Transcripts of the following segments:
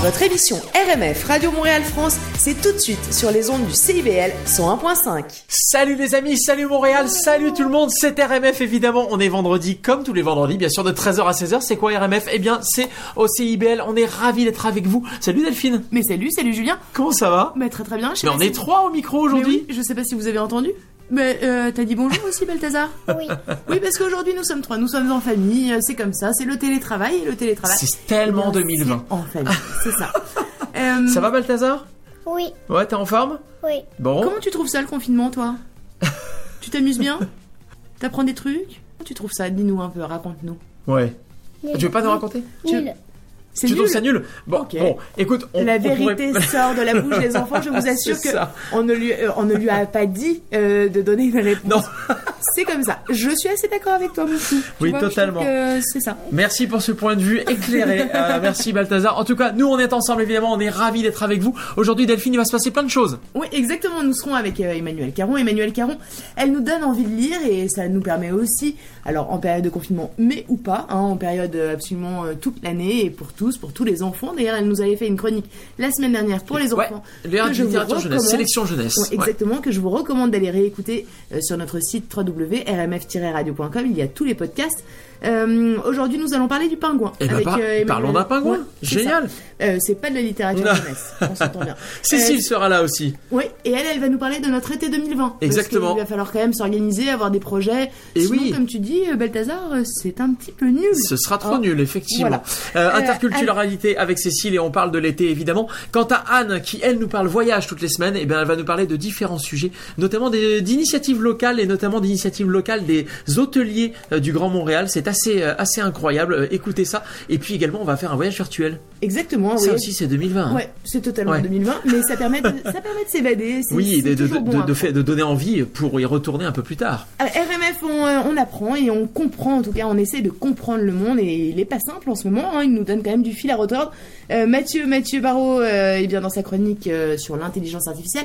Votre émission RMF Radio Montréal France, c'est tout de suite sur les ondes du CIBL 101.5. Salut les amis, salut Montréal, salut tout le monde, c'est RMF évidemment, on est vendredi comme tous les vendredis, bien sûr de 13h à 16h, c'est quoi RMF Eh bien c'est au CIBL, on est ravis d'être avec vous. Salut Delphine Mais salut, salut Julien. Comment ça va? Mais très très bien. Je sais Mais pas on si est vous- trois au micro aujourd'hui oui, je sais pas si vous avez entendu. Mais euh, t'as dit bonjour aussi, Balthazar Oui. Oui, parce qu'aujourd'hui nous sommes trois, nous sommes en famille, euh, c'est comme ça, c'est le télétravail et le télétravail. C'est tellement eh bien, 2020. c'est En famille, c'est ça. Euh, Ça va Balthazar Oui. Ouais, t'es en forme Oui. Bon. Comment tu trouves ça le confinement, toi? Tu t'amuses bien? T'apprends des trucs? Tu trouves ça? Dis-nous un peu, raconte-nous. Ouais. Nul. Tu veux pas nous raconter? Nul. C'est Tu nul. trouves ça nul Bon, écoute, on, La on pourrait- vérité sort de la bouche des enfants. Je vous assure que ça. on ne lui, euh, on ne lui a pas dit euh, de donner une réponse. Non. C'est comme ça. Je suis assez d'accord avec toi, Moussou. Oui, vois, totalement. C'est ça. Merci pour ce point de vue éclairé. Euh, merci Balthazar. En tout cas, nous on est ensemble évidemment, on est ravis d'être avec vous. Aujourd'hui Delphine, il va se passer plein de choses. Oui, exactement. Nous serons avec Emmanuel Caron. Emmanuel Caron, elle nous donne envie de lire et ça nous permet aussi, alors en période de confinement, mais ou pas, hein, en période euh, absolument euh, toute l'année et pour tous, pour tous les enfants. D'ailleurs, elle nous avait fait une chronique la semaine dernière pour les Ouais, enfants. Léa, que je vous littérature jeunesse, recommande. sélection jeunesse. Ouais, Ouais. exactement, que je vous recommande d'aller réécouter euh, sur notre site www.rmf-radio.com. Il y a tous les podcasts. Euh, Aujourd'hui, nous allons parler du pingouin. Eh ben, avec, par- Emmanuel. parlons d'un pingouin. Ouais, Génial. Euh, c'est pas de la littérature jeunesse, on s'entend bien. Cécile Euh, sera là aussi. oui, et elle, elle va nous parler de notre été 2020. Exactement. Parce qu'il va falloir quand même s'organiser, avoir des projets. Et Sinon, oui. comme tu dis, euh, Balthazar, euh, c'est un petit peu nul. Ce sera trop Hein nul, effectivement. Voilà. Euh, Euh, interculturalité avec Cécile et on parle de l'été, évidemment. Quant à Anne, qui elle nous parle voyage toutes les semaines, eh bien, elle va nous parler de différents sujets, notamment d'initiatives locales et notamment d'initiatives locales des hôteliers euh, du Grand Montréal. C'est assez, euh, assez incroyable. Euh, écoutez ça. Et puis également, on va faire un voyage virtuel. Exactement, Ça oui. aussi, c'est 2020. hein. Ouais, c'est totalement Ouais. 2020, mais ça permet de, ça permet de s'évader. c'est- Oui, c'est et de, de, bon fait- donner envie pour y retourner un peu plus tard. À RMF, on, euh, on apprend et on comprend, en tout cas, on essaie de comprendre le monde et il est pas simple en ce moment. hein, il nous donne quand même du fil à retordre. Euh, Mathieu, Mathieu Barrault, euh, bien dans sa chronique euh, sur l'intelligence artificielle.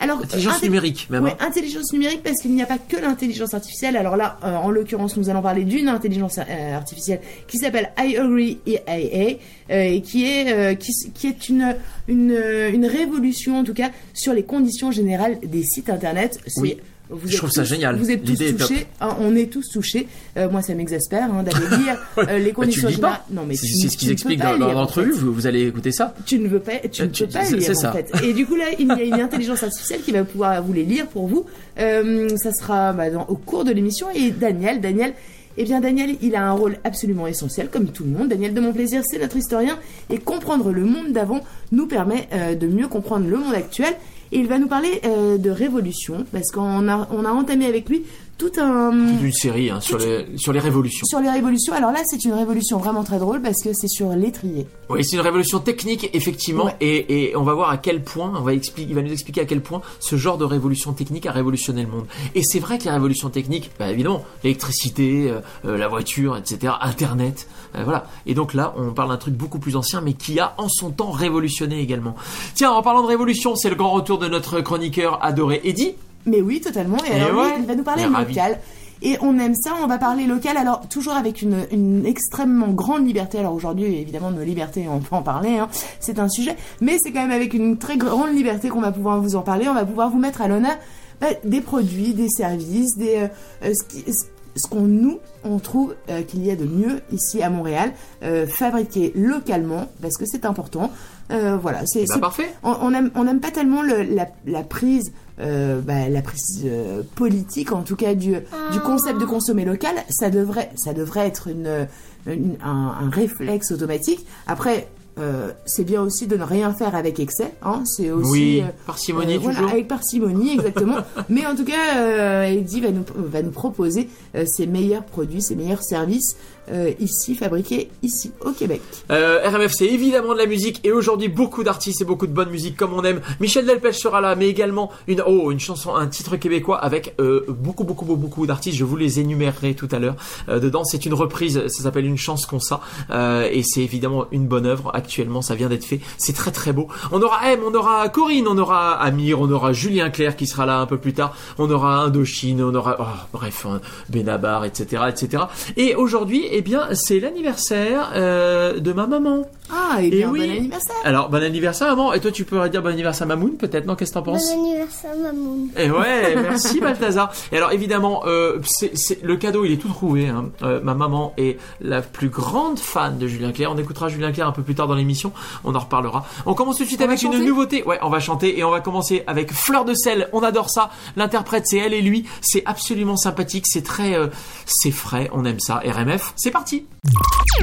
Alors, Intelligence numérique, même. Ouais, hein. intelligence numérique parce qu'il n'y a pas que l'intelligence artificielle. Alors là, euh, en l'occurrence, nous allons parler d'une intelligence euh, artificielle qui s'appelle I Agree IA euh, et qui est euh, qui, qui est une une une révolution en tout cas sur les conditions générales des sites internet. C'est- Oui. Vous Je trouve ça génial. Vous êtes tous touchés. hein, on est tous touchés. Euh, moi, ça m'exaspère hein, d'aller lire euh, les Bah, tu conditions le dis générales. pas. Non, mais C'est tu- ce tu qu'ils expliquent dans, l'entrevue. Vous, vous allez écouter ça. Tu ne veux pas, tu Euh, ne tu- peux pas lire c'est en ça. fait. Et du coup là, il y a une intelligence artificielle qui va pouvoir vous les lire pour vous. Euh, ça sera bah, dans- au cours de l'émission. Et Daniel, Daniel, eh bien Daniel, il a un rôle absolument essentiel, comme tout le monde. Daniel de mon plaisir, c'est notre historien. Et comprendre le monde d'avant nous permet de mieux comprendre le monde actuel. Il va nous parler euh, de révolution, parce qu'on a, on a entamé avec lui tout un Une série hein, sur, les, sur les révolutions. sur les révolutions. Alors là, c'est une révolution vraiment très drôle parce que c'est sur l'étrier. Oui, c'est une révolution technique, effectivement, Ouais. et, et on va voir à quel point, on va expliquer, il va nous expliquer à quel point ce genre de révolution technique a révolutionné le monde. Et c'est vrai que les révolutions techniques, bah, évidemment, l'électricité, euh, euh, la voiture, etc., Internet, euh, voilà. Et donc là, on parle d'un truc beaucoup plus ancien, mais qui a en son temps révolutionné également. Tiens, en parlant de révolution, c'est le grand retour de notre chroniqueur adoré Eddie. Mais oui, totalement. Et, Et alors, lui, ouais. il va nous parler local. Et on aime ça, on va parler local, alors toujours avec une, une extrêmement grande liberté. Alors aujourd'hui, évidemment, nos libertés, on peut en parler, hein, c'est un sujet, mais c'est quand même avec une très grande liberté qu'on va pouvoir vous en parler. On va pouvoir vous mettre à l'honneur bah, des produits, des services, des euh, ce qui- ce- ce qu'on nous on trouve euh, qu'il y a de mieux ici à Montréal, euh, fabriqué localement parce que c'est important. Euh, voilà, c'est Bah, c'est- parfait. on, on aime on aime pas tellement le- la, la prise euh, bah, la prise euh, politique en tout cas du du concept de consommer local ça devrait ça devrait être une, une- un, un réflexe automatique après euh, c'est bien aussi de ne rien faire avec excès hein c'est aussi Oui, parcimonie euh, voilà, toujours. avec parcimonie, exactement. Mais en tout cas, euh, Eddie va nous, va nous proposer euh, ses meilleurs produits, ses meilleurs services euh, ici, fabriqués ici, au Québec. Euh, RMF, c'est évidemment de la musique et aujourd'hui beaucoup d'artistes et beaucoup de bonne musique comme on aime. Michel Delpech sera là, mais également une oh une chanson, un titre québécois avec euh, beaucoup beaucoup beaucoup beaucoup d'artistes. Je vous les énumérerai tout à l'heure. Euh, dedans, c'est une reprise, ça s'appelle une chance qu'on ça euh, et c'est évidemment une bonne œuvre. Actuellement, ça vient d'être fait. C'est très très beau. On aura M, on aura Corinne, on aura Amir, on aura Julien Clerc qui sera là un peu plus tard. On aura Indochine, on aura oh, bref hein, Benabar, etc., etc. Et aujourd'hui, eh bien, c'est l'anniversaire euh, de ma maman. Ah, et Et bien, oui. bon anniversaire. Alors, bon anniversaire, maman. Et toi, tu pourrais dire bon anniversaire, Mamoun, peut-être, non? Qu'est-ce que t'en penses? Bon anniversaire, Mamoun. Et ouais, merci Balthazar. Et alors évidemment, euh, c'est, le cadeau, il est tout trouvé. hein. Euh, ma maman est la plus grande fan de Julien Clerc. On écoutera Julien Clerc un peu plus tard dans l'émission. On en reparlera. On commence tout de suite On avec une nouveauté. Ouais, on va chanter et on va commencer avec Fleur de sel. On adore ça. L'interprète, c'est elle et lui. C'est absolument sympathique. C'est très, euh, c'est frais. On aime ça. RMF, c'est parti.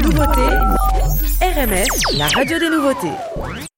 Nouveauté, RMF, la radio des nouveautés.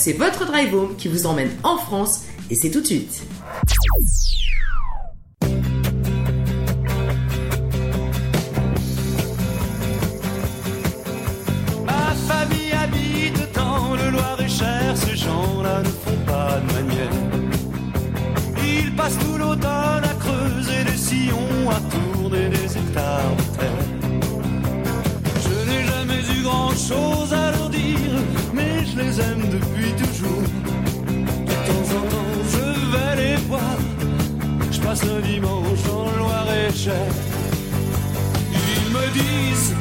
C'est votre drive home qui vous emmène en France et c'est tout de suite. Le dimanche dans le Loir-et-Cher. Ils me disent,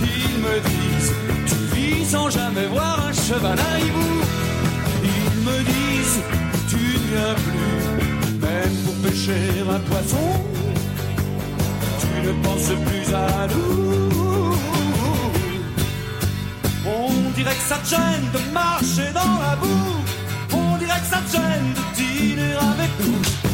ils me disent, tu vis sans jamais voir un cheval à hibou. Ils me disent, tu ne viens plus, même pour pêcher un poisson. Tu ne penses plus à nous. On dirait que ça te gêne de marcher dans la boue. On dirait que ça te gêne de dîner avec nous.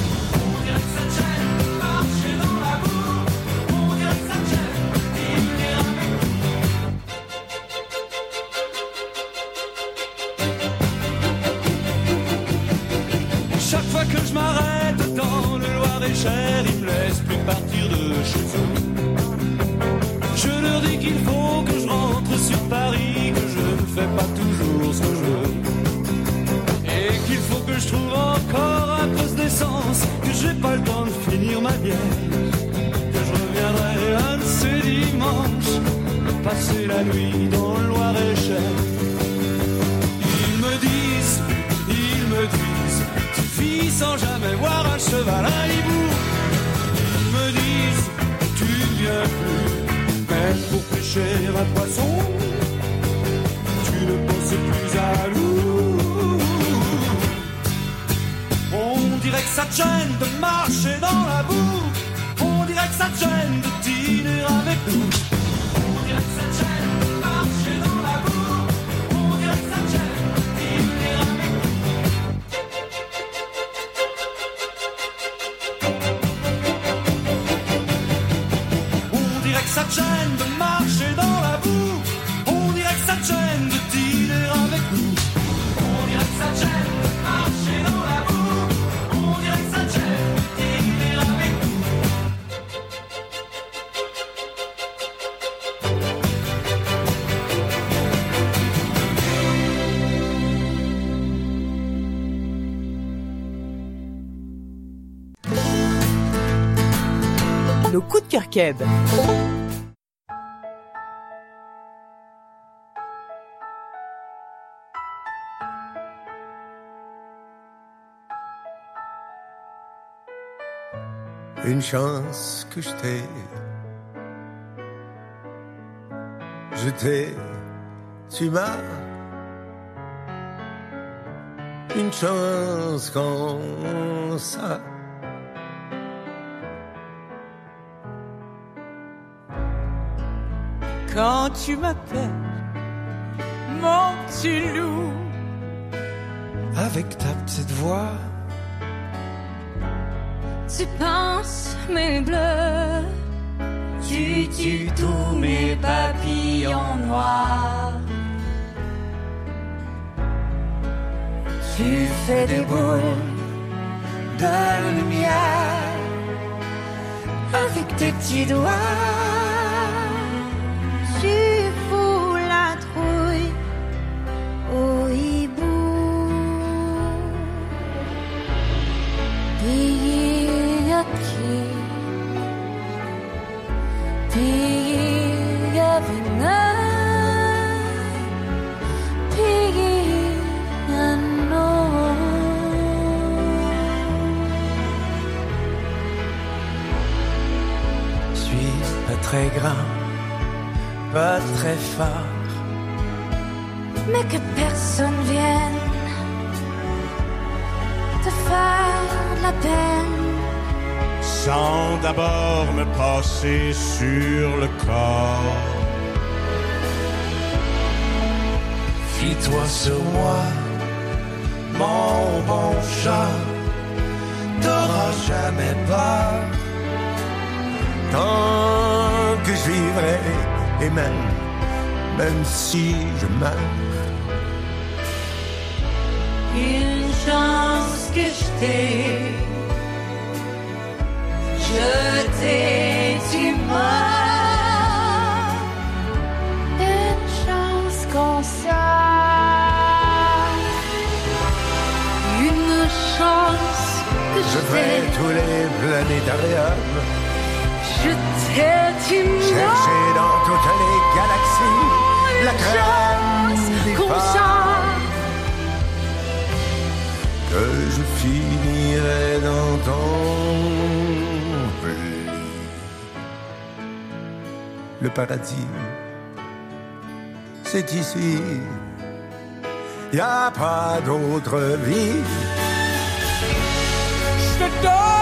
Passer la nuit dans le Loir-et-Cher. Ils me disent, ils me disent, tu vis sans jamais voir un cheval, un hibou. Ils me disent, tu ne viens plus, même pour pêcher un poisson, tu ne bosses plus à l'eau. On dirait que ça te gêne de marcher dans la boue, on dirait que ça te gêne de dîner avec nous. On Une chance que je t'ai. Je t'ai. Tu m'as. Une chance comme ça. Quand tu m'appelles, mon petit loup. Avec ta petite voix. Tu penses mes bleus, tu tues tous mes papillons noirs. Tu fais des boules de lumière avec tes petits doigts. Très grand. Pas très fort. Mais que personne vienne te faire de la peine. Sans d'abord me passer sur le corps. Fie-toi sur moi, mon bon chat. T'auras jamais peur. Tant que je vivrai, et même, même si je meurs. Une chance que je t'ai. Je t'ai, tu m'as. Une chance qu'on. Une chance que je Je fais t'ai. tous les planétariums. Je Chercher dans toutes les galaxies la crème qu'on que je finirai dans ton. Le paradis, c'est ici. Y a pas d'autre vie. Je te donne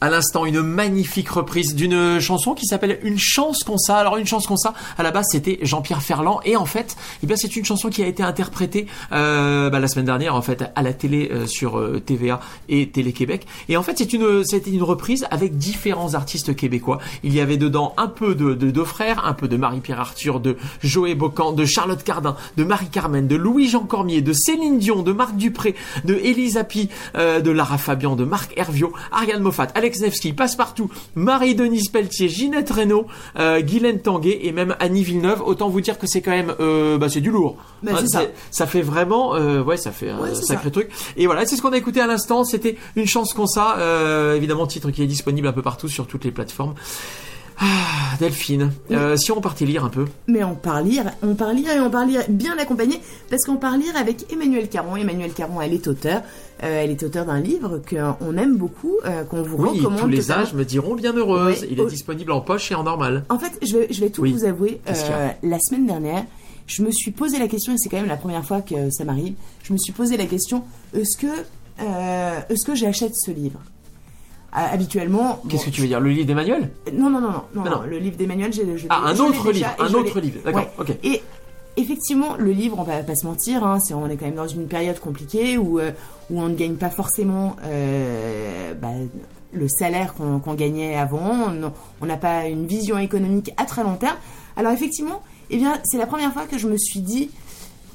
À l'instant, une magnifique reprise d'une chanson qui s'appelle Une chance qu'on ça. Alors une chance qu'on ça, à la base c'était Jean-Pierre Ferland et en fait, eh bien c'est une chanson qui a été interprétée euh, bah, la semaine dernière en fait à la télé euh, sur euh, TVA et Télé Québec. Et en fait c'est une c'était une reprise avec différents artistes québécois. Il y avait dedans un peu de de deux frères, un peu de Marie-Pierre Arthur, de Joël Bocan, de Charlotte Cardin, de Marie-Carmen, de Louis-Jean Cormier, de Céline Dion, de Marc Dupré, de Élise Appi, euh, de Lara Fabian, de Marc Herviot, Ariane Moffat, Nevsky, Passepartout, Marie-Denise Pelletier, Ginette Reynaud, euh, Guylaine Tanguay et même Annie Villeneuve. Autant vous dire que c'est quand même, euh, bah, c'est du lourd. Bah, Hein, ça. ça fait vraiment, euh, ouais, ça fait Ouais, sacré truc. Et voilà, c'est ce qu'on a écouté à l'instant. C'était une chance qu'on ça. Euh, évidemment, titre qui est disponible un peu partout sur toutes les plateformes. Ah, Delphine, euh, si on partait lire un peu. Mais on part lire, on part lire et on part lire bien accompagné parce qu'on part lire avec Emmanuel Caron. Emmanuel Caron, elle est auteur. Euh, elle est auteur d'un livre qu'on aime beaucoup, euh, qu'on vous Oui, recommande. tous les totalement. âges me diront bien heureuse. Ouais, Il est oh. disponible en poche et en normal. En fait, je vais, je vais tout Oui. vous avouer. La semaine dernière, je me suis posé la question, et c'est quand même la première fois que ça m'arrive, je me suis posé la question, est-ce que, est-ce que j'achète ce livre? Habituellement... Qu'est-ce bon, que tu veux dire Le livre d'Emmanuel? Non, non, non, non, non, Non, non, non. le livre d'Emmanuel, j'ai je Ah, un je autre livre, un autre livre. D'accord, Ouais. ok. Et effectivement, le livre, on va pas se mentir, hein, on est quand même dans une période compliquée où, euh, où on ne gagne pas forcément euh, bah, le salaire qu'on, gagnait avant, on- on n'a pas une vision économique à très long terme. Alors effectivement, eh bien, c'est la première fois que je me suis dit,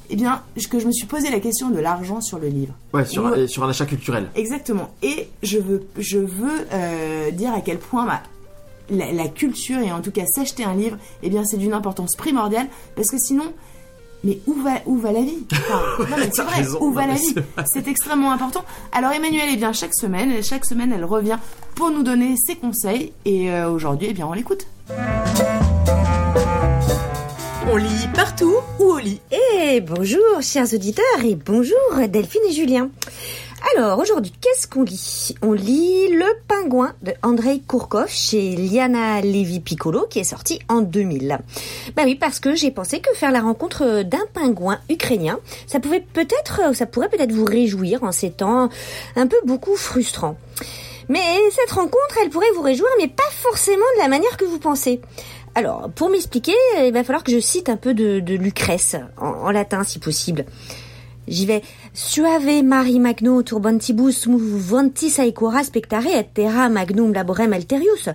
eh bien, que je me suis posé la question de l'argent sur le livre. Ouais, sur, un- sur un achat culturel. Exactement. Et je veux, je veux euh, dire à quel point bah, la, la culture et en tout cas s'acheter un livre, eh bien c'est d'une importance primordiale parce que sinon, mais où va, où va la vie? Enfin, Non mais c'est T'as vrai, raison. où va la vie? c'est extrêmement important. Alors Emmanuel, eh bien chaque semaine, chaque semaine elle revient pour nous donner ses conseils et euh, aujourd'hui, eh bien on l'écoute. On lit partout ou au lit Et bonjour chers auditeurs et bonjour Delphine et Julien. Alors aujourd'hui, qu'est-ce qu'on lit? On lit Le Pingouin de Andrei Kourkov chez Liana Levi Piccolo qui est sorti en 2000. Bah oui, parce que j'ai pensé que faire la rencontre d'un pingouin ukrainien, ça pouvait peut-être, ça pourrait peut-être vous réjouir en ces temps un peu beaucoup frustrants. Mais cette rencontre, elle pourrait vous réjouir, mais pas forcément de la manière que vous pensez. Alors, pour m'expliquer, il va falloir que je cite un peu de, Lucrèce, en latin si possible. J'y vais. Suave mari magno turbantibus moventis aecora spectare et terra magnum laborem alterius.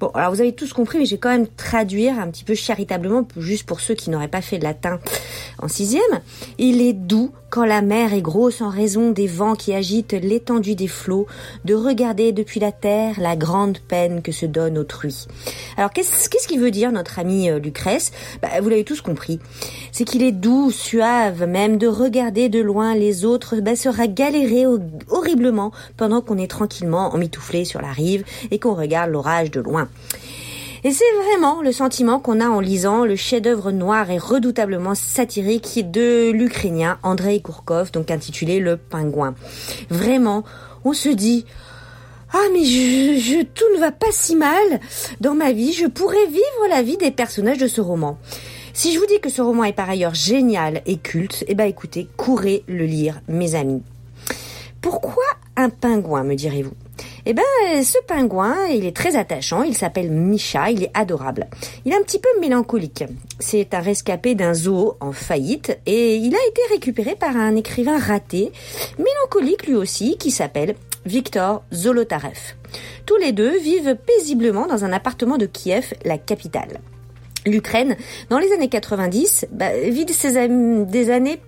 Bon, alors vous avez tous compris, mais je vais quand même traduire un petit peu charitablement, juste pour ceux qui n'auraient pas fait le latin en sixième. Il est doux quand la mer est grosse en raison des vents qui agitent l'étendue des flots, de regarder depuis la terre la grande peine que se donne autrui. Alors qu'est-ce qu'est-ce qu'il veut dire notre ami euh, Lucrèce? Bah, Vous l'avez tous compris. C'est qu'il est doux, suave, même de regarder de loin les autres bah, sera galérer ho- horriblement pendant qu'on est tranquillement emmitouflé sur la rive et qu'on regarde l'orage de loin. Et c'est vraiment le sentiment qu'on a en lisant le chef-d'œuvre noir et redoutablement satirique de l'Ukrainien Andrei Kourkov, donc intitulé Le Pingouin. Vraiment, on se dit ah mais tout ne va pas si mal dans ma vie, je pourrais vivre la vie des personnages de ce roman. Si je vous dis que ce roman est par ailleurs génial et culte, eh ben écoutez, courez le lire, mes amis. Pourquoi un pingouin, me direz-vous? Eh ben, ce pingouin, il est très attachant, il s'appelle Misha, il est adorable. Il est un petit peu mélancolique. C'est un rescapé d'un zoo en faillite et il a été récupéré par un écrivain raté, mélancolique lui aussi, qui s'appelle Victor Zolotarev. Tous les deux vivent paisiblement dans un appartement de Kiev, la capitale. L'Ukraine, dans les années 90, bah, vit des années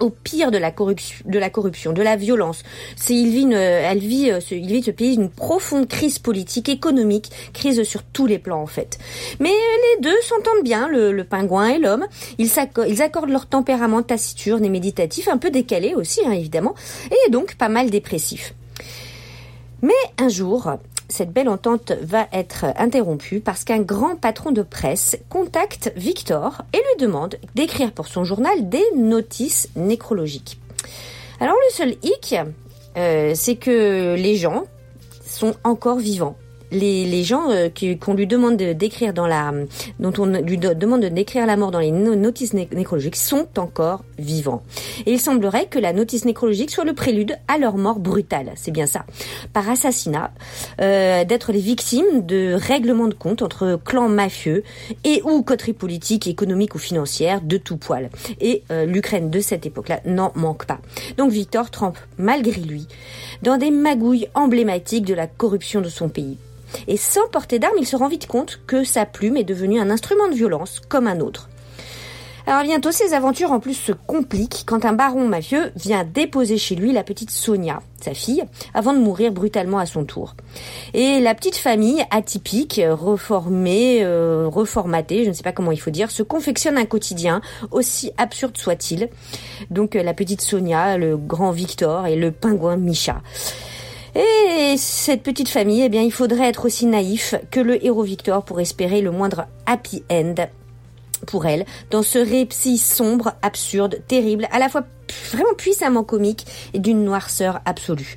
au pire de la corruption, de la violence. Il vit, elle euh, vit ce pays une profonde crise politique, économique, crise sur tous les plans en fait. Mais euh, les deux s'entendent bien, le, pingouin et l'homme. Ils accordent leur tempérament taciturne et méditatif, un peu décalé aussi hein, évidemment, et donc pas mal dépressif. Mais un jour, cette belle entente va être interrompue parce qu'un grand patron de presse contacte Victor et lui demande d'écrire pour son journal des notices nécrologiques. Alors le seul hic, euh, c'est que les gens sont encore vivants les, les gens euh, qu'on lui demande de- d'écrire dans la, dont on lui demande de décrire la mort dans les no- notices né- nécrologiques sont encore vivants. Et il semblerait que la notice nécrologique soit le prélude à leur mort brutale. C'est bien ça. Par assassinat, euh, d'être les victimes de règlements de compte entre clans mafieux et ou coteries politiques, économiques ou financières de tout poil. Et euh, l'Ukraine de cette époque-là n'en manque pas. Donc Victor trempe, malgré lui, dans des magouilles emblématiques de la corruption de son pays. Et sans porter d'armes, il se rend vite compte que sa plume est devenue un instrument de violence comme un autre. Alors bientôt, ses aventures en plus se compliquent quand un baron mafieux vient déposer chez lui la petite Sonia, sa fille, avant de mourir brutalement à son tour. Et la petite famille atypique, reformée, euh, reformatée, je ne sais pas comment il faut dire, se confectionne un quotidien, aussi absurde soit-il. Donc euh, la petite Sonia, le grand Victor et le pingouin Micha. Et cette petite famille, eh bien, il faudrait être aussi naïf que le héros Victor pour espérer le moindre happy end pour elle, dans ce récit sombre, absurde, terrible, à la fois vraiment puissamment comique et d'une noirceur absolue.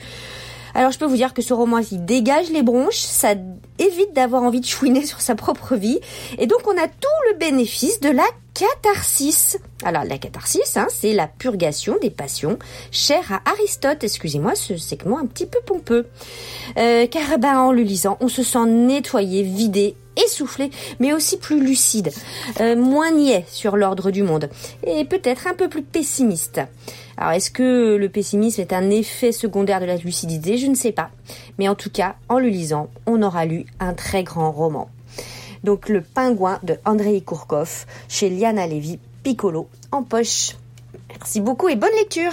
Alors je peux vous dire que ce roman il dégage les bronches, ça évite d'avoir envie de chouiner sur sa propre vie, et donc on a tout le bénéfice de la catharsis. Alors la catharsis, hein, c'est la purgation des passions, chère à Aristote. Excusez-moi ce segment un petit peu pompeux, Euh, car ben, en le lisant, on se sent nettoyé, vidé, essoufflé, mais aussi plus lucide, euh, moins niais sur l'ordre du monde, et peut-être un peu plus pessimiste. Alors est-ce que le pessimisme est un effet secondaire de la lucidité? Je ne sais pas. Mais en tout cas, en le lisant, on aura lu un très grand roman. Donc Le Pingouin de Andrei Kourkov chez Liana Levy Piccolo en poche. Merci beaucoup et bonne lecture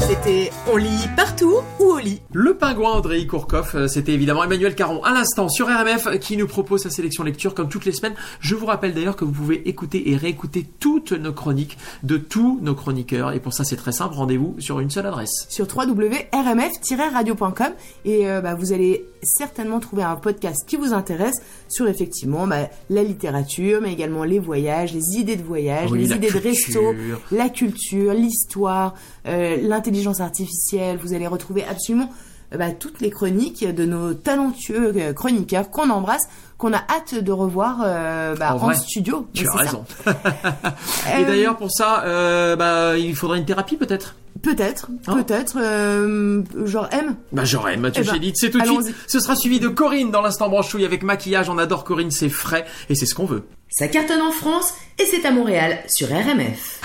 C'était On lit partout ou au lit Le pingouin Andrei Kourkov, euh, c'était évidemment Emmanuel Caron à l'instant sur RMF euh, qui nous propose sa sélection lecture comme toutes les semaines. Je vous rappelle d'ailleurs que vous pouvez écouter et réécouter toutes nos chroniques de tous nos chroniqueurs et pour ça c'est très simple, rendez-vous sur une seule adresse. sur www.rmf-radio.com et euh, bah, vous allez certainement trouver un podcast qui vous intéresse sur effectivement bah, la littérature, mais également les voyages, les idées de voyage, Oui, les idées de resto, la culture, l'histoire, l'intelligence artificielle. Vous allez retrouver absolument euh, bah, toutes les chroniques de nos talentueux euh, chroniqueurs qu'on embrasse, qu'on a hâte de revoir euh, bah, En studio. Tu as raison. et Euh, d'ailleurs pour ça, euh, bah, il faudrait une thérapie peut-être? Peut-être, Oh. peut-être, euh, genre M. Bah j'aurais, Mathieu Eh ben, Chédid, c'est tout de suite. Ce sera suivi de Corinne dans l'instant branchouille avec maquillage. On adore Corinne, c'est frais et c'est ce qu'on veut. Ça cartonne en France et c'est à Montréal sur RMF.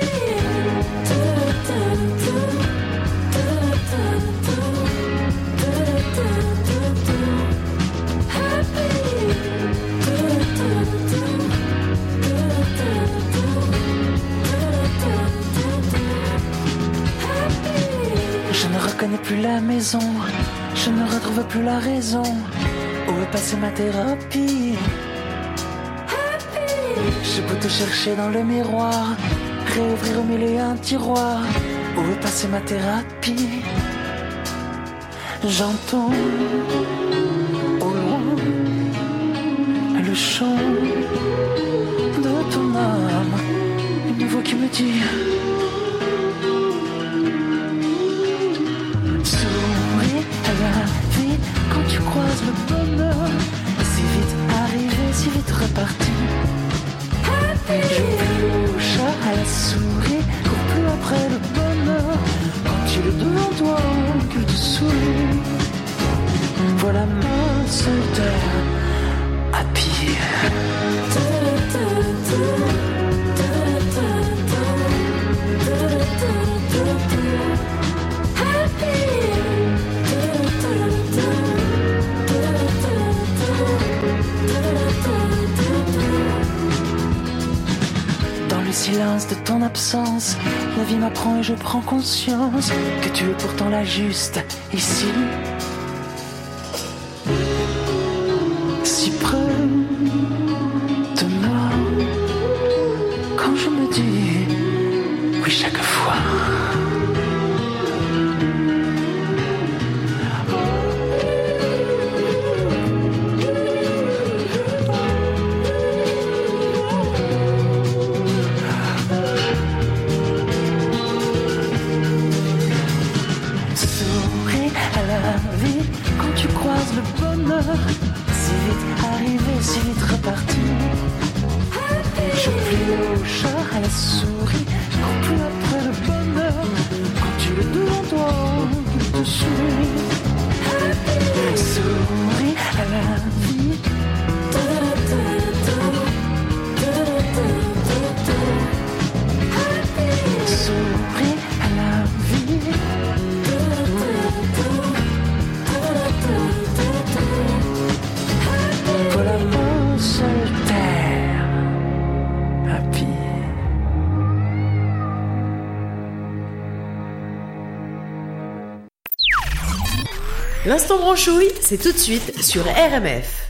Je je ne retrouve plus la raison. Où est passée ma thérapie? J'ai beau te chercher dans le miroir, réouvrir au milieu un tiroir. Où est passée ma thérapie? J'entends au loin le chant de ton âme, une voix qui me dit. Je bouge à la souris, cours plus après le bonheur. Quand tu le devant toi, que tu souris. Voilà ma seule terre à pied. De ton absence, la vie m'apprend et je prends conscience que tu es pourtant la juste ici. L'instant branchouille, c'est tout de suite sur RMF.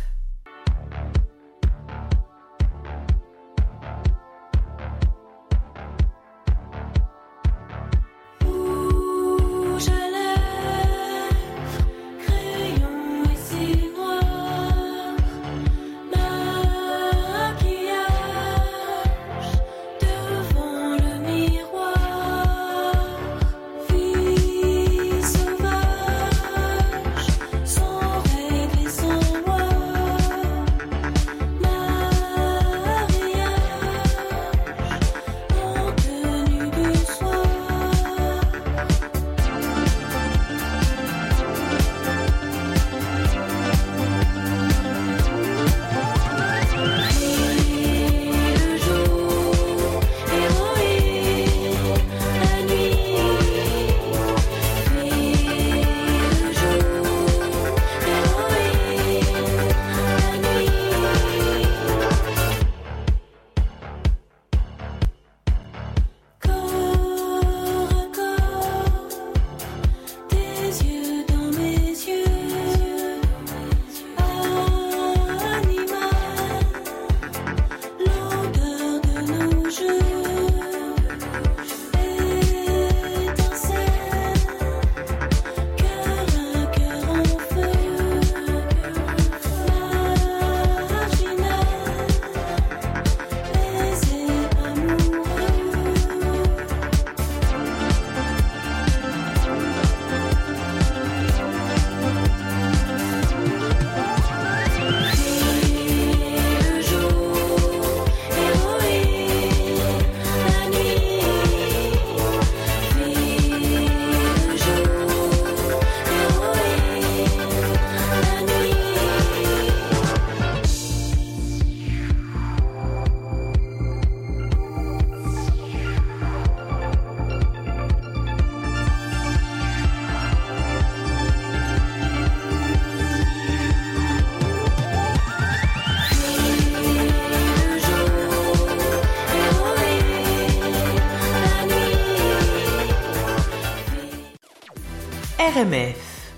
RMF.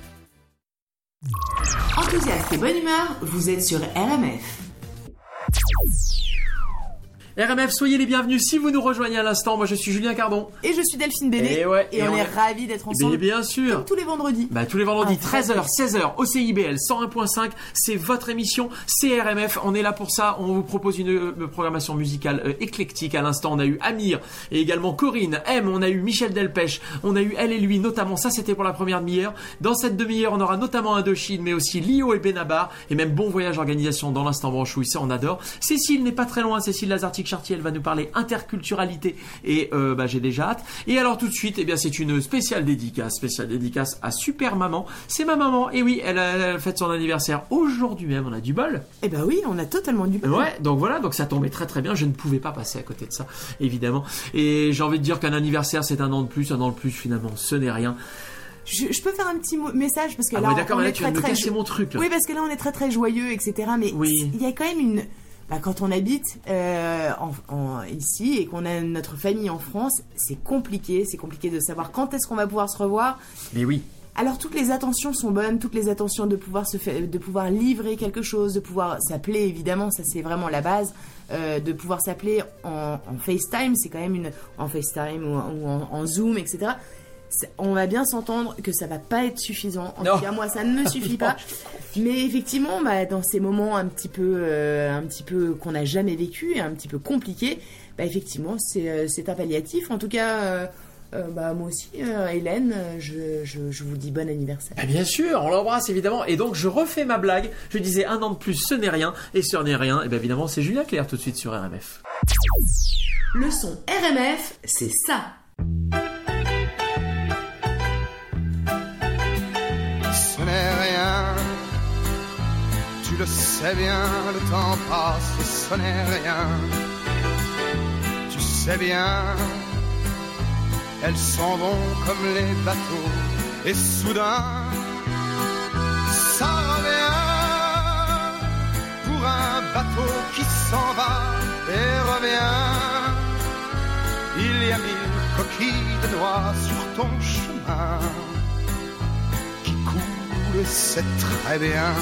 Enthousiaste et bonne humeur, vous êtes sur RMF. RMF, soyez les bienvenus si vous nous rejoignez à l'instant. Moi, je suis Julien Cardon. Et je suis Delphine Béné. Et ouais, et, et on, on est ravis d'être Mais ensemble. bien sûr. Comme tous les vendredis. Bah, tous les vendredis, Ah, 13h, 16h, au CIBL 101.5, c'est votre émission, c'est RMF, on est là pour ça, on vous propose une, programmation musicale euh, éclectique, à l'instant on a eu Amir, et également Corinne, M, on a eu Michel Delpech, on a eu elle et lui, notamment, ça c'était pour la première demi-heure, dans cette demi-heure on aura notamment Indochine, mais aussi Lio et Benabar, et même Bon Voyage Organisation dans l'instant branchouille, ça on adore. Cécile n'est pas très loin, Cécile Lazartic-Chartier, elle va nous parler interculturalité, et euh, bah, j'ai déjà hâte. Et alors tout de suite, eh bien c'est une spéciale dédicace, spéciale dédicace à Super Maman. C'est ma maman, et oui, elle a, elle fête son anniversaire aujourd'hui même, on a du bol. Eh ben oui, on a totalement du bol. Ouais, donc voilà, donc ça tombait très très bien, je ne pouvais pas passer à côté de ça, évidemment. Et j'ai envie de dire qu'un anniversaire c'est un an de plus, un an de plus finalement, ce n'est rien. Je, je peux faire un petit message parce que Ah là, ouais, on là est tu très très mon truc là. Oui, parce que là, on est très très joyeux, etc. Mais Oui. il y a quand même une. Bah, quand on habite euh, en, en- ici et qu'on a notre famille en France, c'est compliqué. C'est compliqué de savoir quand est-ce qu'on va pouvoir se revoir. Mais oui. Alors toutes les attentions sont bonnes, toutes les attentions de pouvoir se de pouvoir livrer quelque chose, de pouvoir s'appeler évidemment, ça c'est vraiment la base, euh, de pouvoir s'appeler en, en FaceTime, c'est quand même une en FaceTime ou, ou en, en Zoom, etc. On va bien s'entendre que ça va pas être suffisant. En Non. tout cas, moi, ça ne me suffit pas. Mais effectivement, bah, dans ces moments un petit peu, euh, un petit peu qu'on n'a jamais vécu et un petit peu compliqués, bah, effectivement, c'est euh, c'est un palliatif. En tout cas, euh, Euh, bah moi aussi, euh, Hélène, je, je, je vous dis bon anniversaire. Ah, bien sûr, on l'embrasse évidemment. Et donc je refais ma blague. Je disais un an de plus, ce n'est rien. Et ce n'est rien, et bien évidemment c'est Julien Clerc tout de suite sur RMF. Le son RMF, c'est ça. Le sais bien, le temps passe, ce n'est rien. Tu sais bien, elles s'en vont comme les bateaux, et soudain, ça revient pour un bateau qui s'en va et revient. Il y a mille coquilles de noix sur ton chemin qui coule, c'est très bien.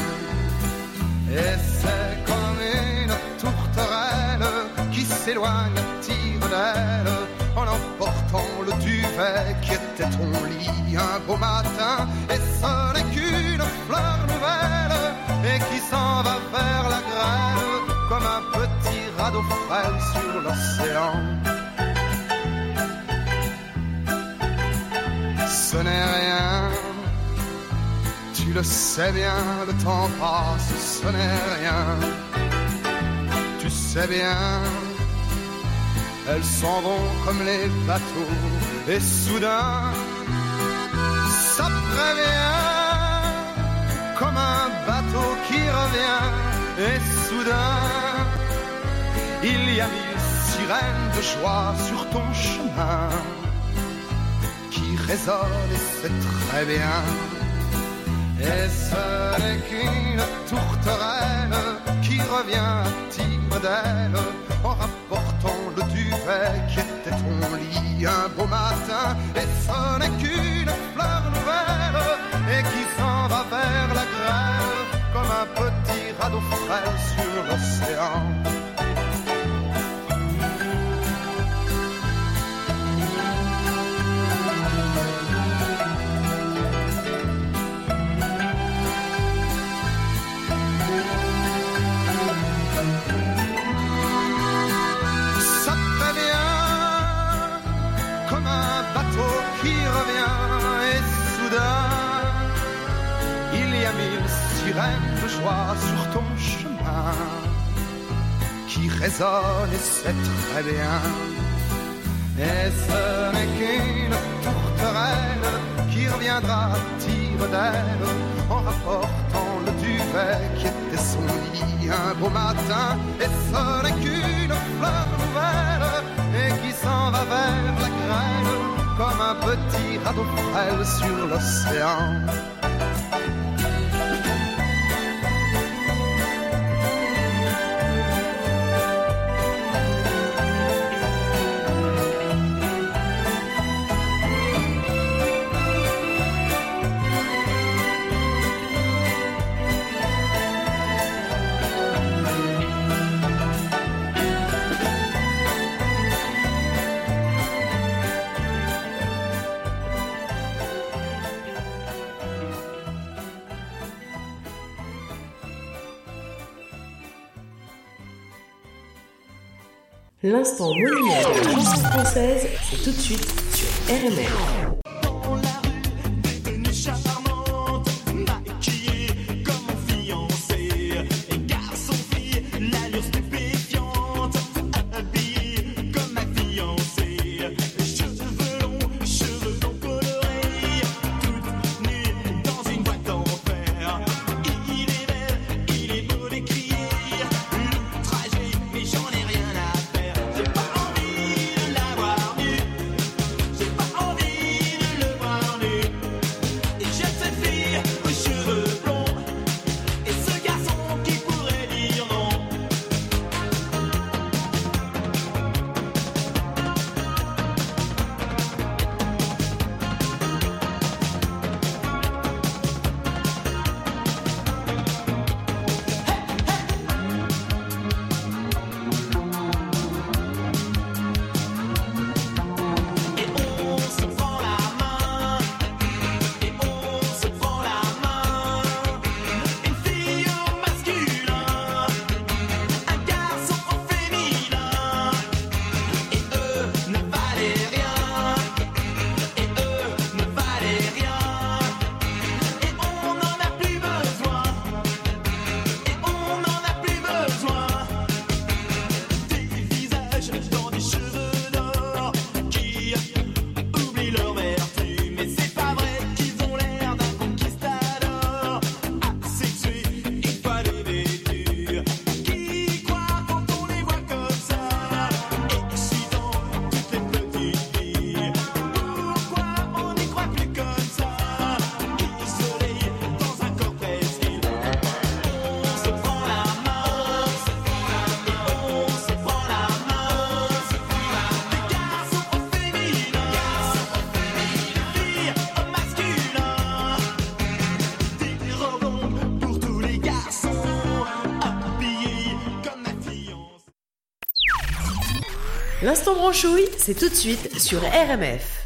Et c'est comme une tourterelle qui s'éloigne à tire d'aile en emportant le duvet qui était ton lit un beau matin. Et ce n'est qu'une fleur nouvelle et qui s'en va vers la grêle comme un petit radeau frêle sur l'océan. Ce n'est rien tu le sais bien, le temps passe, ce n'est rien. Tu sais bien, elles s'en vont comme les bateaux, et soudain, ça prévient, comme un bateau qui revient, et soudain, il y a mille sirènes de joie sur ton chemin, qui résonnent, et c'est très bien. Et ce n'est qu'une tourterelle qui revient à tire d'aile en rapportant le duvet qui était ton lit un beau matin? Et ce n'est qu'une fleur nouvelle et qui s'en va vers la grêle comme un petit radeau frêle sur l'océan? De joie sur ton chemin qui résonnent et c'est très bien. Et ce n'est qu'une tourterelle qui reviendra tire d'aile en rapportant le duvet qui était son lit un beau matin? Et ce n'est qu'une fleur nouvelle et qui s'en va vers la grêle comme un petit radeau frêle sur l'océan? L'instant monument de la chanson française, c'est tout de suite sur RMF. L'instant branchouille, c'est tout de suite sur RMF.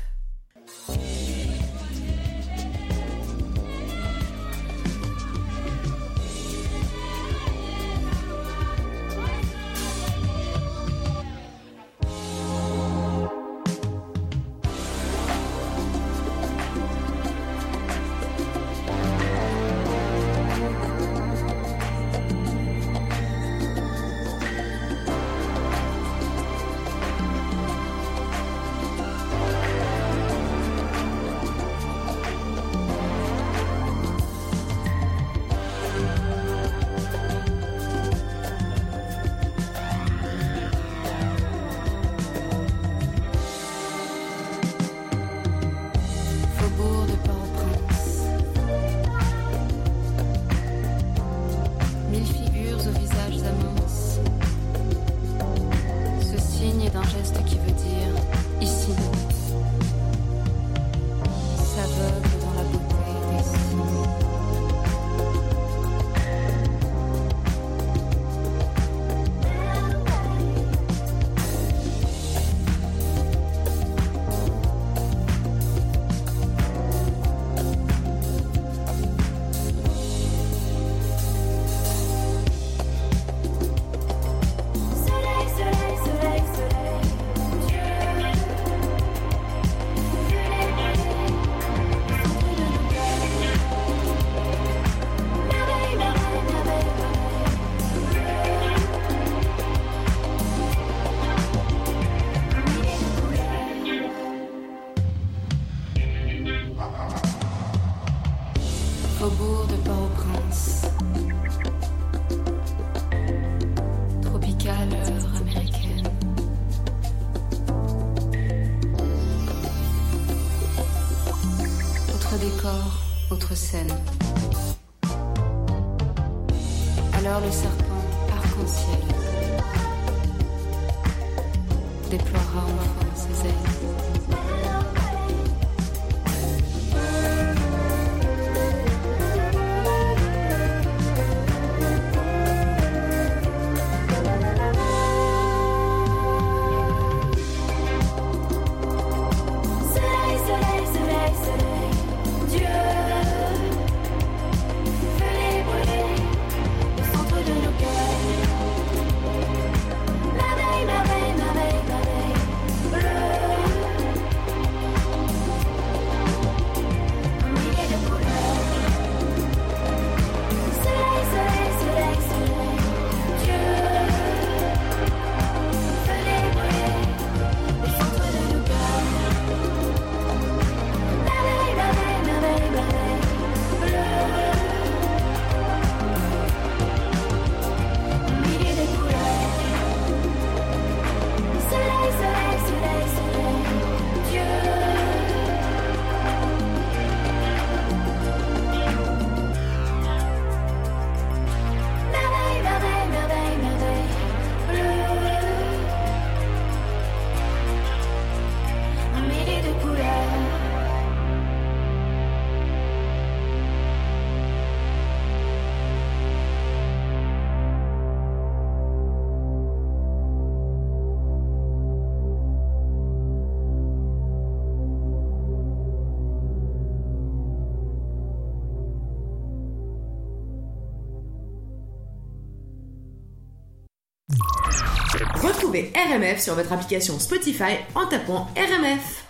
RMF sur votre application Spotify en tapant RMF.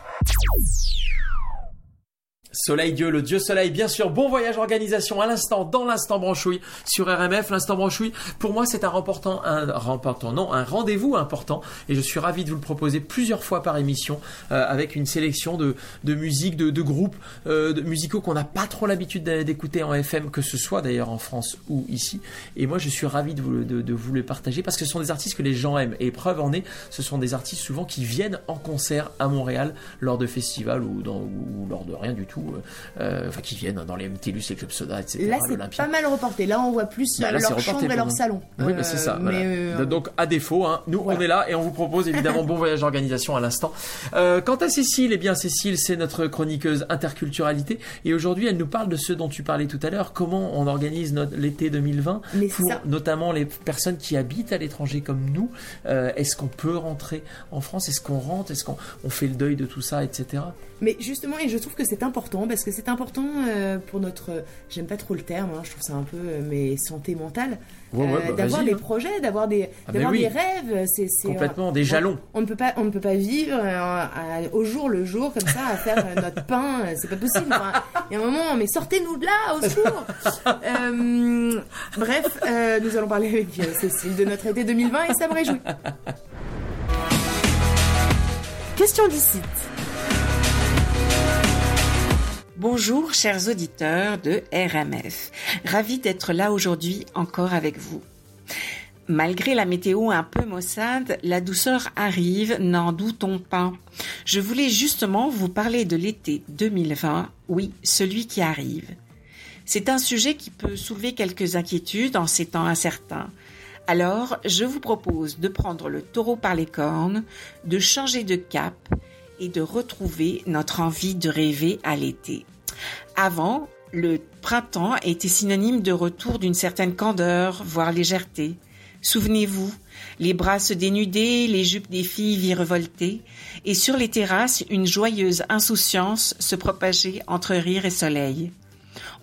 Soleil Dieu, le Dieu Soleil, bien sûr. Bon voyage organisation à l'instant, dans l'instant branchouille sur RMF. L'instant branchouille, pour moi, c'est un remportant, un remportant, non, un rendez-vous important. Et je suis ravi de vous le proposer plusieurs fois par émission euh, avec une sélection de, de musique, de, de groupes euh, de musicaux qu'on n'a pas trop l'habitude d'écouter en FM, que ce soit d'ailleurs en France ou ici. Et moi, je suis ravi de vous, le- de, de vous les partager parce que ce sont des artistes que les gens aiment. Et preuve en est, ce sont des artistes souvent qui viennent en concert à Montréal lors de festivals ou, dans, ou lors de rien du tout euh, enfin qui viennent dans les MTLUS, les clubs soda, etc. Là, c'est pas mal reporté. Là, on voit plus Bah, euh, là, leur chambre et leur salon. Oui, bah, Euh, c'est ça. mais, voilà. euh, Donc à défaut, hein, nous Voilà. on est là et on vous propose évidemment bon voyage d'organisation à l'instant. Euh, quant à Cécile, eh bien Cécile, c'est notre chroniqueuse interculturalité et aujourd'hui elle nous parle de ce dont tu parlais tout à l'heure, comment on organise l'été 2020 Mais c'est pour ça. notamment les personnes qui habitent à l'étranger comme nous. Euh, Est-ce qu'on peut rentrer en France? Est-ce qu'on rentre? Est-ce qu'on on fait le deuil de tout ça, etc. Mais justement, et je trouve que c'est important parce que c'est important euh, pour notre. J'aime pas trop le terme, hein, je trouve ça un peu. euh, mais santé mentale. Ouais, ouais, euh, bah, d'avoir des hein. projets, d'avoir des, Ah, d'avoir oui. des rêves. C'est, Complètement, euh, des on- jalons. On, ne peut pas, on ne peut pas vivre euh, à- au jour le jour comme ça à faire euh, notre pain. euh, C'est pas possible. Enfin, Il y a un moment, mais sortez-nous de là, au secours. Euh, bref, euh, nous allons parler avec euh, Cécile de notre été 2020 et ça me réjouit. Question d'ici. Bonjour chers auditeurs de RMF. Ravi d'être là aujourd'hui encore avec vous. Malgré la météo un peu maussade, la douceur arrive, n'en doutons pas. Je voulais justement vous parler de l'été 2020, oui, celui qui arrive. C'est un sujet qui peut soulever quelques inquiétudes en ces temps incertains. Alors, je vous propose de prendre le taureau par les cornes, de changer de cap et de retrouver notre envie de rêver à l'été. Avant, le printemps était synonyme de retour d'une certaine candeur, voire légèreté. Souvenez-vous, les bras se dénudaient, les jupes des filles virevoltaient, et sur les terrasses, une joyeuse insouciance se propageait entre rire et soleil.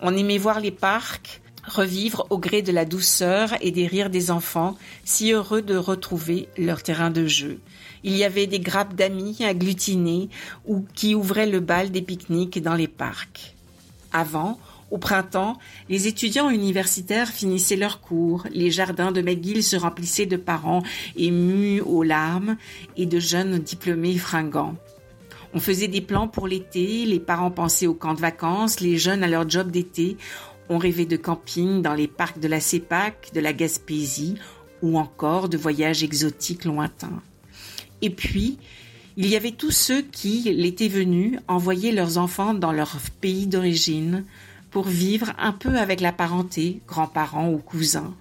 On aimait voir les parcs revivre au gré de la douceur et des rires des enfants, si heureux de retrouver leur terrain de jeu. Il y avait des grappes d'amis agglutinés ou qui ouvraient le bal des pique-niques dans les parcs. Avant, au printemps, les étudiants universitaires finissaient leurs cours, les jardins de McGill se remplissaient de parents émus aux larmes et de jeunes diplômés fringants. On faisait des plans pour l'été, les parents pensaient aux camps de vacances, les jeunes à leur job d'été, on rêvait de camping dans les parcs de la CEPAC, de la Gaspésie ou encore de voyages exotiques lointains. Et puis, il y avait tous ceux qui, l'été venu, envoyaient leurs enfants dans leur pays d'origine pour vivre un peu avec la parenté, grands-parents ou cousins.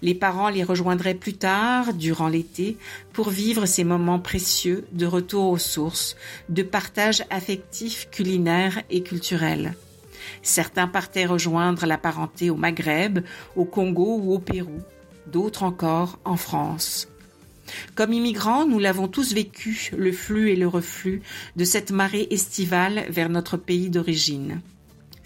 Les parents les rejoindraient plus tard, durant l'été, pour vivre ces moments précieux de retour aux sources, de partage affectif, culinaire et culturel. Certains partaient rejoindre la parenté au Maghreb, au Congo ou au Pérou, d'autres encore en France. Comme immigrants, nous l'avons tous vécu, le flux et le reflux de cette marée estivale vers notre pays d'origine.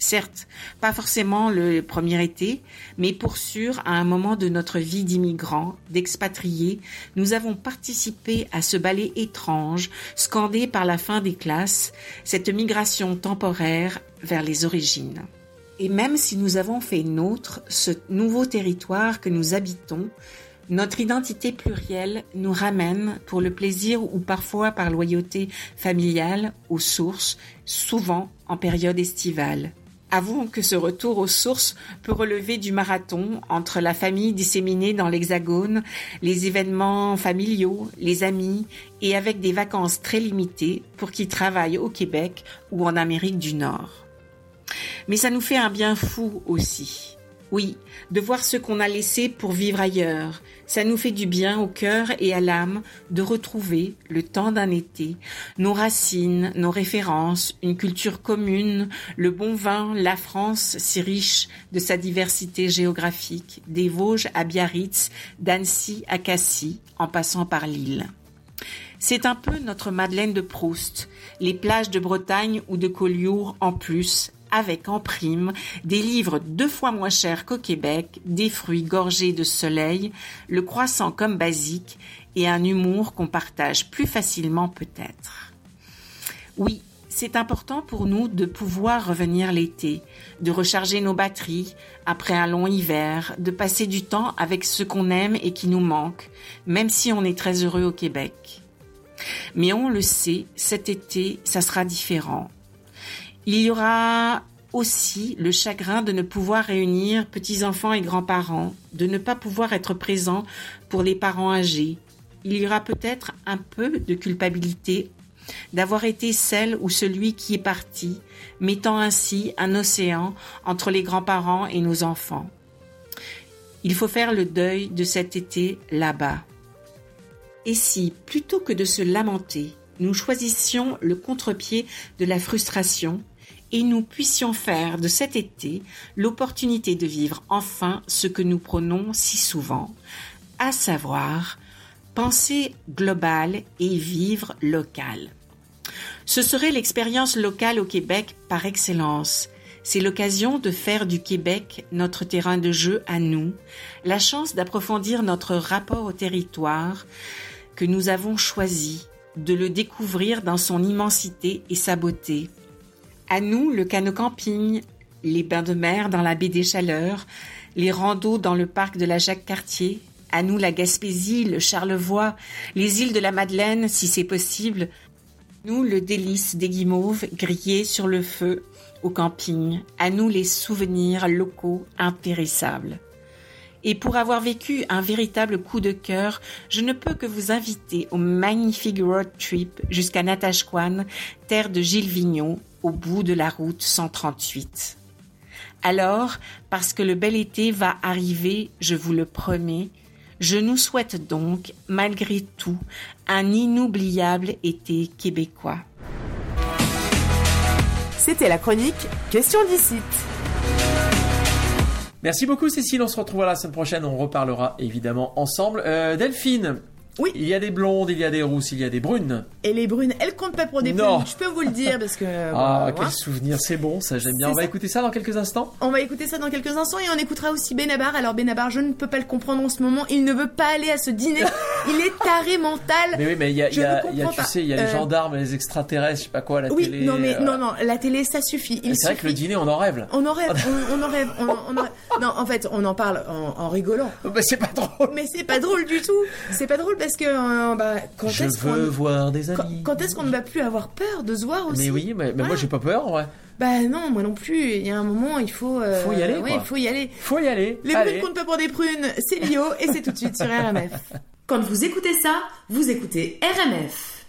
Certes, pas forcément le premier été, mais pour sûr, à un moment de notre vie d'immigrants, d'expatriés, nous avons participé à ce ballet étrange, scandé par la fin des classes, cette migration temporaire vers les origines. Et même si nous avons fait nôtre ce nouveau territoire que nous habitons, notre identité plurielle nous ramène, pour le plaisir ou parfois par loyauté familiale, aux sources, souvent en période estivale. Avouons que ce retour aux sources peut relever du marathon entre la famille disséminée dans l'Hexagone, les événements familiaux, les amis, et avec des vacances très limitées pour qui travaillent au Québec ou en Amérique du Nord. Mais ça nous fait un bien fou aussi. Oui, de voir ce qu'on a laissé pour vivre ailleurs. Ça nous fait du bien au cœur et à l'âme de retrouver, le temps d'un été, nos racines, nos références, une culture commune, le bon vin, la France si riche de sa diversité géographique, des Vosges à Biarritz, d'Annecy à Cassis, en passant par Lille. C'est un peu notre Madeleine de Proust, les plages de Bretagne ou de Collioure en plus, avec en prime des livres deux fois moins chers qu'au Québec, des fruits gorgés de soleil, le croissant comme basique et un humour qu'on partage plus facilement peut-être. Oui, c'est important pour nous de pouvoir revenir l'été, de recharger nos batteries après un long hiver, de passer du temps avec ce qu'on aime et qui nous manque, même si on est très heureux au Québec. Mais on le sait, cet été, ça sera différent. Il y aura aussi le chagrin de ne pouvoir réunir petits-enfants et grands-parents, de ne pas pouvoir être présent pour les parents âgés. Il y aura peut-être un peu de culpabilité d'avoir été celle ou celui qui est parti, mettant ainsi un océan entre les grands-parents et nos enfants. Il faut faire le deuil de cet été là-bas. Et si, plutôt que de se lamenter, nous choisissions le contre-pied de la frustration et nous puissions faire de cet été l'opportunité de vivre enfin ce que nous prenons si souvent, à savoir penser global et vivre local. Ce serait l'expérience locale au Québec par excellence. C'est l'occasion de faire du Québec notre terrain de jeu à nous, la chance d'approfondir notre rapport au territoire que nous avons choisi, de le découvrir dans son immensité et sa beauté. À nous, le canot camping, les bains de mer dans la baie des Chaleurs, les randos dans le parc de la Jacques-Cartier, à nous la Gaspésie, le Charlevoix, les îles de la Madeleine, si c'est possible, nous le délice des guimauves grillées sur le feu au camping, à nous les souvenirs locaux impérissables. Et pour avoir vécu un véritable coup de cœur, je ne peux que vous inviter au magnifique road trip jusqu'à Natashquan, terre de Gilles Vigneault, au bout de la route 138. Alors, parce que le bel été va arriver, je vous le promets, je nous souhaite donc, malgré tout, un inoubliable été québécois. C'était la chronique Question d'ici. Merci beaucoup Cécile, on se retrouvera la semaine prochaine, on reparlera évidemment ensemble. Euh, Delphine Oui. Il y a des blondes, il y a des rousses, il y a des brunes. Et les brunes, elles comptent pas pour des Non. je peux vous le dire parce que. Ah, quel souvenir, c'est bon, ça j'aime bien. On va ça. écouter ça dans quelques instants. On va écouter ça dans quelques instants et on écoutera aussi Benabar. Alors Benabar, je ne peux pas le comprendre en ce moment. Il ne veut pas aller à ce dîner. Il est taré mental. Mais oui, mais il y a, y y tu sais, il y a les Euh, gendarmes, les extraterrestres, je sais pas quoi, la Oui, télé. non mais euh, non non, la télé ça suffit. C'est vrai que le dîner, on en rêve. On en rêve, on, on en rêve, on, en- on en rêve. Non, en fait, on en parle en, en rigolant. Bah, c'est pas drôle. Mais c'est pas drôle du tout. C'est pas drôle parce que euh, bah, quand Je est-ce veux qu'on voir des quand, amis. quand est-ce qu'on ne va plus avoir peur de se voir aussi Mais oui, mais, mais moi j'ai pas peur en vrai. Bah non, moi non plus. Il y a un moment, il faut. euh, Faut y aller, Oui, il faut y aller. Faut y aller. Les Allez. prunes comptent pas pour des prunes. C'est Lio et c'est tout de suite sur RMF. Quand vous écoutez ça, vous écoutez RMF.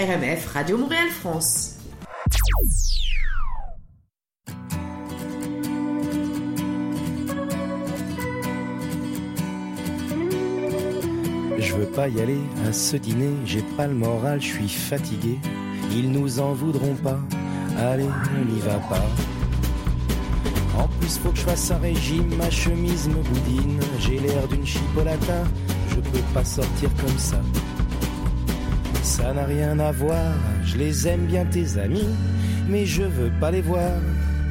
RMF Radio Montréal France. Je veux pas y aller à ce dîner, j'ai pas le moral, je suis fatigué. Ils nous en voudront pas, allez, on n'y va pas. En plus, faut que je fasse un régime, ma chemise me boudine. J'ai l'air d'une chipolata, je peux pas sortir comme ça. Ça n'a rien à voir, je les aime bien tes amis, mais je veux pas les voir.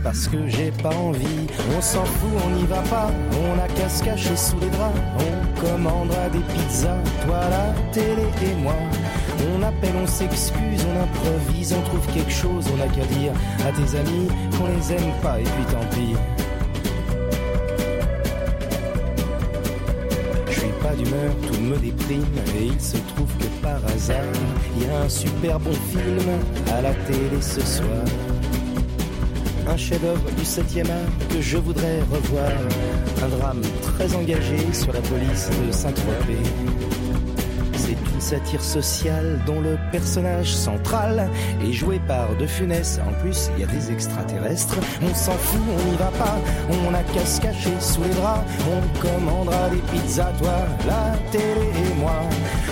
Parce que j'ai pas envie, on s'en fout, on n'y va pas, on a qu'à se cacher sous les draps, on commandera des pizzas, toi la télé et moi. On appelle, on s'excuse, on improvise, on trouve quelque chose, on a qu'à dire à tes amis qu'on les aime pas et puis tant pis. Tout me déprime et il se trouve que par hasard, il y a un super bon film à la télé ce soir. Un chef-d'œuvre du 7e art que je voudrais revoir. Un drame très engagé sur la police de Saint-Tropez. Satire sociale dont le personnage central est joué par De Funès. En plus, il y a des extraterrestres. On s'en fout, on n'y va pas. On a qu'à se cacher sous les draps. On commandera des pizzas, toi, la télé et moi.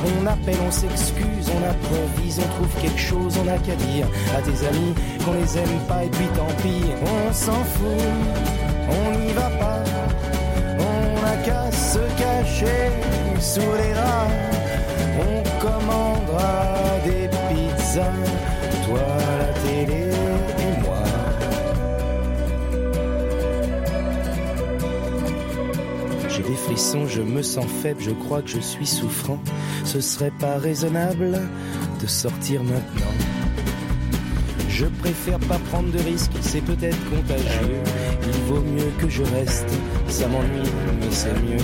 On appelle, on s'excuse, on improvise, on trouve quelque chose, on a qu'à dire à tes amis qu'on les aime pas et puis tant pis. On s'en fout, on n'y va pas. On a qu'à se cacher sous les draps. On commandera des pizzas, toi la télé et moi. J'ai des frissons, je me sens faible, je crois que je suis souffrant. Ce serait pas raisonnable de sortir maintenant. Je préfère pas prendre de risques, c'est peut-être contagieux. Il vaut mieux que je reste, ça m'ennuie, mais c'est mieux.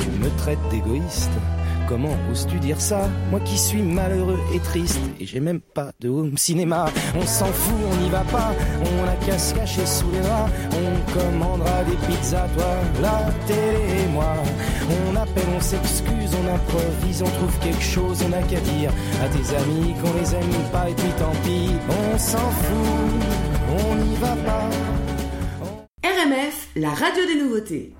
Tu me traites d'égoïste. Comment oses-tu dire ça Moi qui suis malheureux et triste et j'ai même pas de home cinéma. On s'en fout, on n'y va pas. On a qu'à se cacher sous les draps. On commandera des pizzas, toi, la télé et moi. On appelle, on s'excuse, on improvise, on trouve quelque chose, on a qu'à dire à tes amis qu'on les aime pas et puis tant pis. On s'en fout, on n'y va pas. RMF, la radio des nouveautés.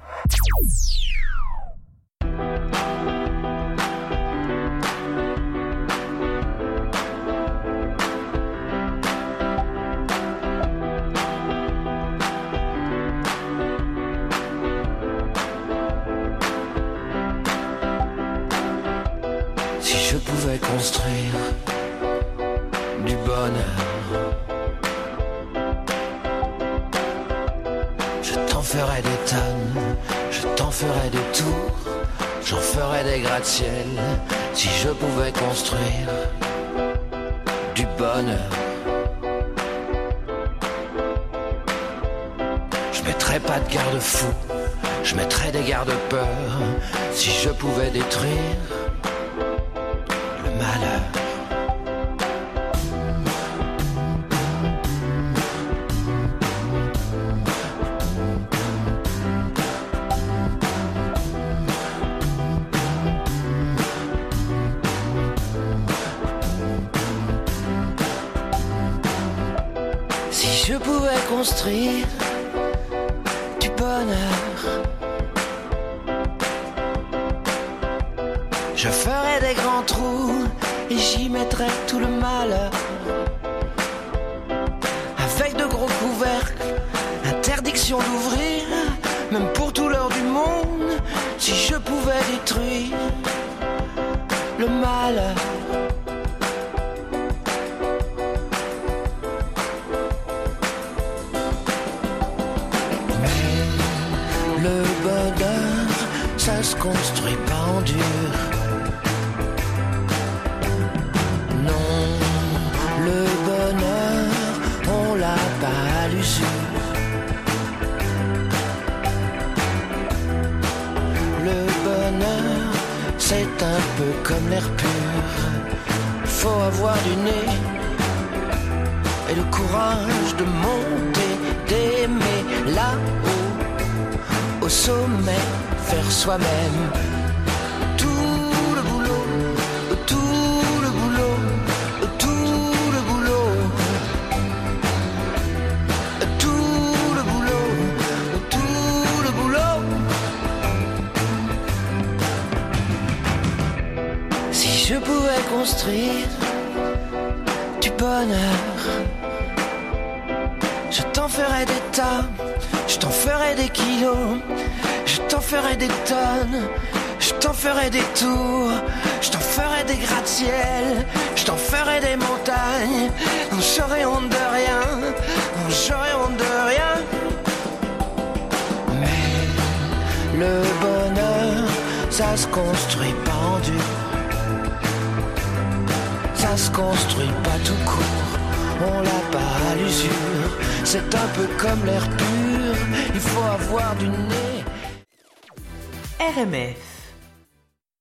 Le malheur. Le bonheur, ça se construit pas en dur. Non, le bonheur, on l'a pas à l'usure. Le bonheur, c'est un peu Faut avoir du nez et le courage de monter, d'aimer là-haut au sommet, faire soi-même. Construire du bonheur. Je t'en ferai des tas, je t'en ferai des kilos, je t'en ferai des tonnes, je t'en ferai des tours, je t'en ferai des gratte-ciel, je t'en ferai des montagnes. J'aurai honte de rien, j'aurai honte de rien. Mais le bonheur, ça se construit pas construit pas tout court, on l'a pas à l'usure. C'est un peu comme l'air pur, il faut avoir du nez. RMF.